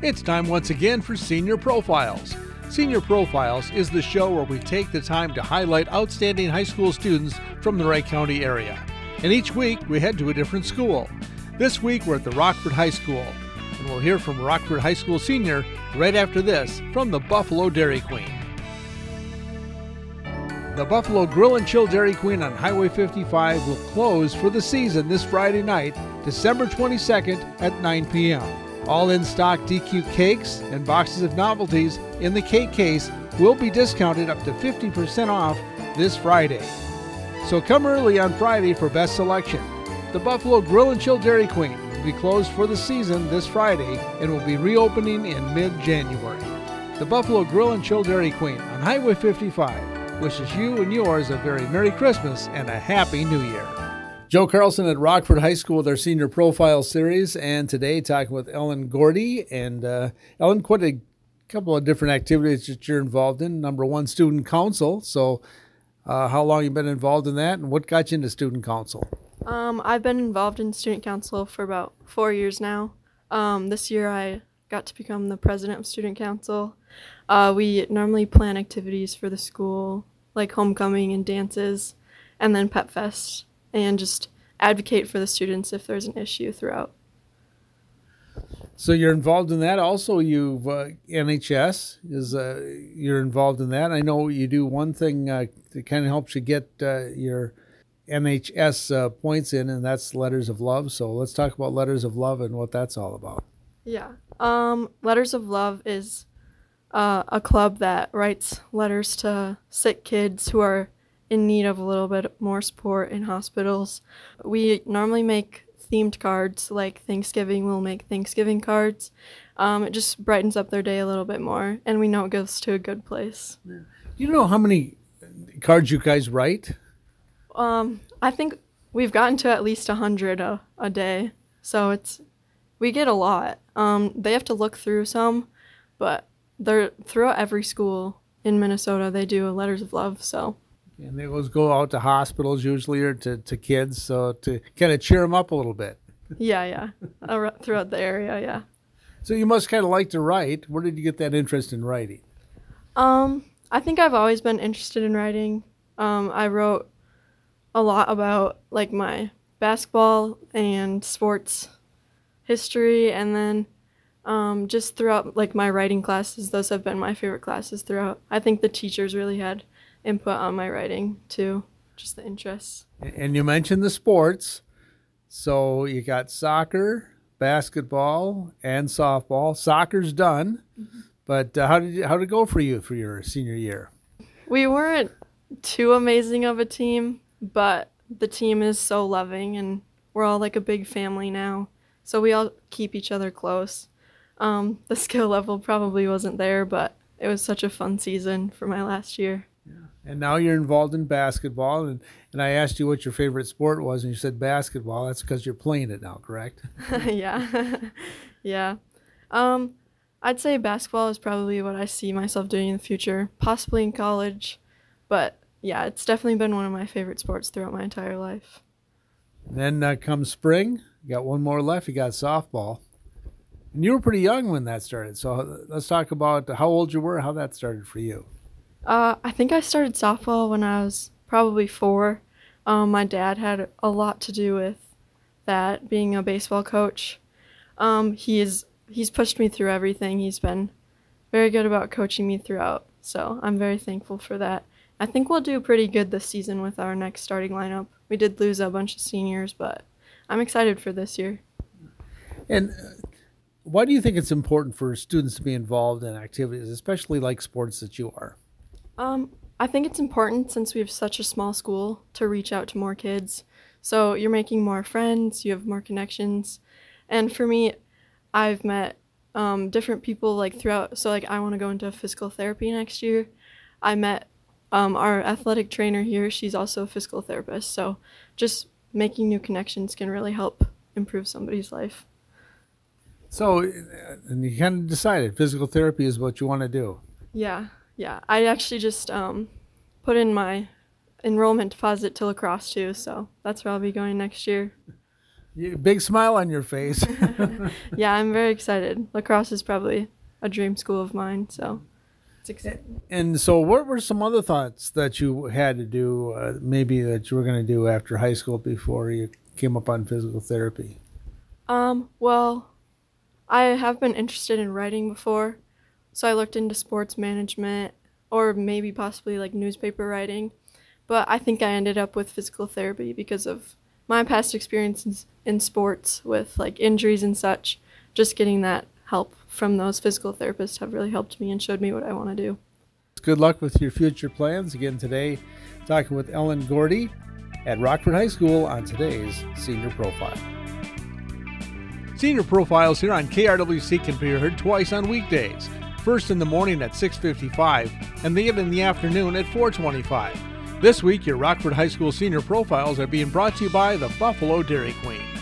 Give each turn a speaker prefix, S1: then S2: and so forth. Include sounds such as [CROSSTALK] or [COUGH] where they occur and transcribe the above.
S1: It's time once again for Senior Profiles. Senior Profiles is the show where we take the time to highlight outstanding high school students from the Wright County area. And each week we head to a different school. This week we're at the Rockford High School, and we'll hear from Rockford High School senior right after this from the Buffalo Dairy Queen. The Buffalo Grill and Chill Dairy Queen on Highway 55 will close for the season this Friday night, December 22nd at 9 p.m. All in stock DQ cakes and boxes of novelties in the cake case will be discounted up to 50% off this Friday. So come early on Friday for best selection. The Buffalo Grill and Chill Dairy Queen will be closed for the season this Friday and will be reopening in mid January. The Buffalo Grill and Chill Dairy Queen on Highway 55 wishes you and yours a very Merry Christmas and a Happy New Year. Joe Carlson at Rockford High School with our Senior Profile Series, and today talking with Ellen Gordee. And uh, Ellen, quite a couple of different activities that you're involved in. Number one, Student Council. So, uh, how long you been involved in that, and what got you into Student Council?
S2: Um, I've been involved in Student Council for about four years now. Um, this year, I got to become the president of Student Council. Uh, we normally plan activities for the school, like homecoming and dances, and then Pep Fest, and just advocate for the students if there's an issue throughout.
S1: So you're involved in that. Also, you've uh, NHS is uh, you're involved in that. I know you do one thing uh, that kind of helps you get uh, your NHS uh, points in, and that's Letters of Love. So let's talk about Letters of Love and what that's all about.
S2: Yeah. Um, Letters of Love is uh, a club that writes letters to sick kids who are in need of a little bit more support in hospitals. We normally make themed cards, like Thanksgiving, we'll make Thanksgiving cards. Um, it just brightens up their day a little bit more, and we know it goes to a good place.
S1: Do you know how many cards you guys write?
S2: Um, I think we've gotten to at least a hundred a, a day, so it's we get a lot. Um, they have to look through some, but they're throughout every school in Minnesota. They do letters of love. So.
S1: And they always go out to hospitals usually or to, to kids, so to kind of cheer them up a little bit.
S2: yeah, yeah, throughout the area, yeah.
S1: So you must kind of like to write. Where did you get that interest in writing?
S2: Um, I think I've always been interested in writing. Um, I wrote a lot about like my basketball and sports history, and then um, just throughout like my writing classes those have been my favorite classes throughout i think the teachers really had input on my writing too just the interests.
S1: And you mentioned the sports. So you got soccer basketball and softball. Soccer's done mm-hmm. but uh, how did you, how did it go for you for your senior year?
S2: We weren't too amazing of a team but the team is so loving and we're all like a big family now. So we all keep each other close. Um, the [LAUGHS] skill level probably wasn't there, but it was such a fun season for my last year.
S1: Yeah. And now you're involved in basketball, and, and I asked you what your favorite sport was, and you said basketball. That's because you're playing it now, correct? [LAUGHS]
S2: yeah, [LAUGHS] yeah. Um, I'd say basketball is probably what I see myself doing in the future, possibly in college, but yeah, it's definitely been one of my favorite sports throughout my entire life.
S1: Then uh, comes spring, you got one more left. You got softball. And you were pretty young when that started. So let's talk about how old you were, how that started for you.
S2: Uh, I think I started softball when I was probably four. Um, my dad had a lot to do with that, being a baseball coach. Um, he's he's pushed me through everything. He's been very good about coaching me throughout. So I'm very thankful for that. I think we'll do pretty good this season with our next starting lineup. We did lose a bunch of seniors, but I'm excited for this year.
S1: And why do you think it's important for students to be involved in activities, especially like sports that you are?
S2: Um, I think it's important since we have such a small school to reach out to more kids. So you're making more friends, you have more connections. And for me, I've met um, different people like throughout. So, like, I want to go into physical therapy next year. I met um, our athletic trainer here. She's also a physical therapist. So, just making new connections can really help improve somebody's life.
S1: So, and you kind of decided physical therapy is what you want to do.
S2: Yeah, yeah. I actually just um, put in my enrollment deposit to La Crosse too, so that's where I'll be going next year.
S1: Big smile on your face. [LAUGHS]
S2: yeah, I'm very excited. La Crosse is probably a dream school of mine, so it's exciting.
S1: And so, what were some other thoughts that you had to do, uh, maybe that you were going to do after high school before you came up on physical therapy?
S2: Um, well, I have been interested in writing before, so I looked into sports management or maybe possibly like newspaper writing. But I think I ended up with physical therapy because of my past experiences in sports with like injuries and such. Just getting that help from those physical therapists have really helped me and showed me what I want to do.
S1: Good luck with your future plans. Again, today, talking with Ellen Gordee at Rockford High School on today's Senior Profile. Senior Profiles here on KRWC can be heard twice on weekdays. First in the morning at 6:55 and then in the afternoon at 4:25. This week, your Rockford High School Senior Profiles are being brought to you by the Buffalo Dairy Queen.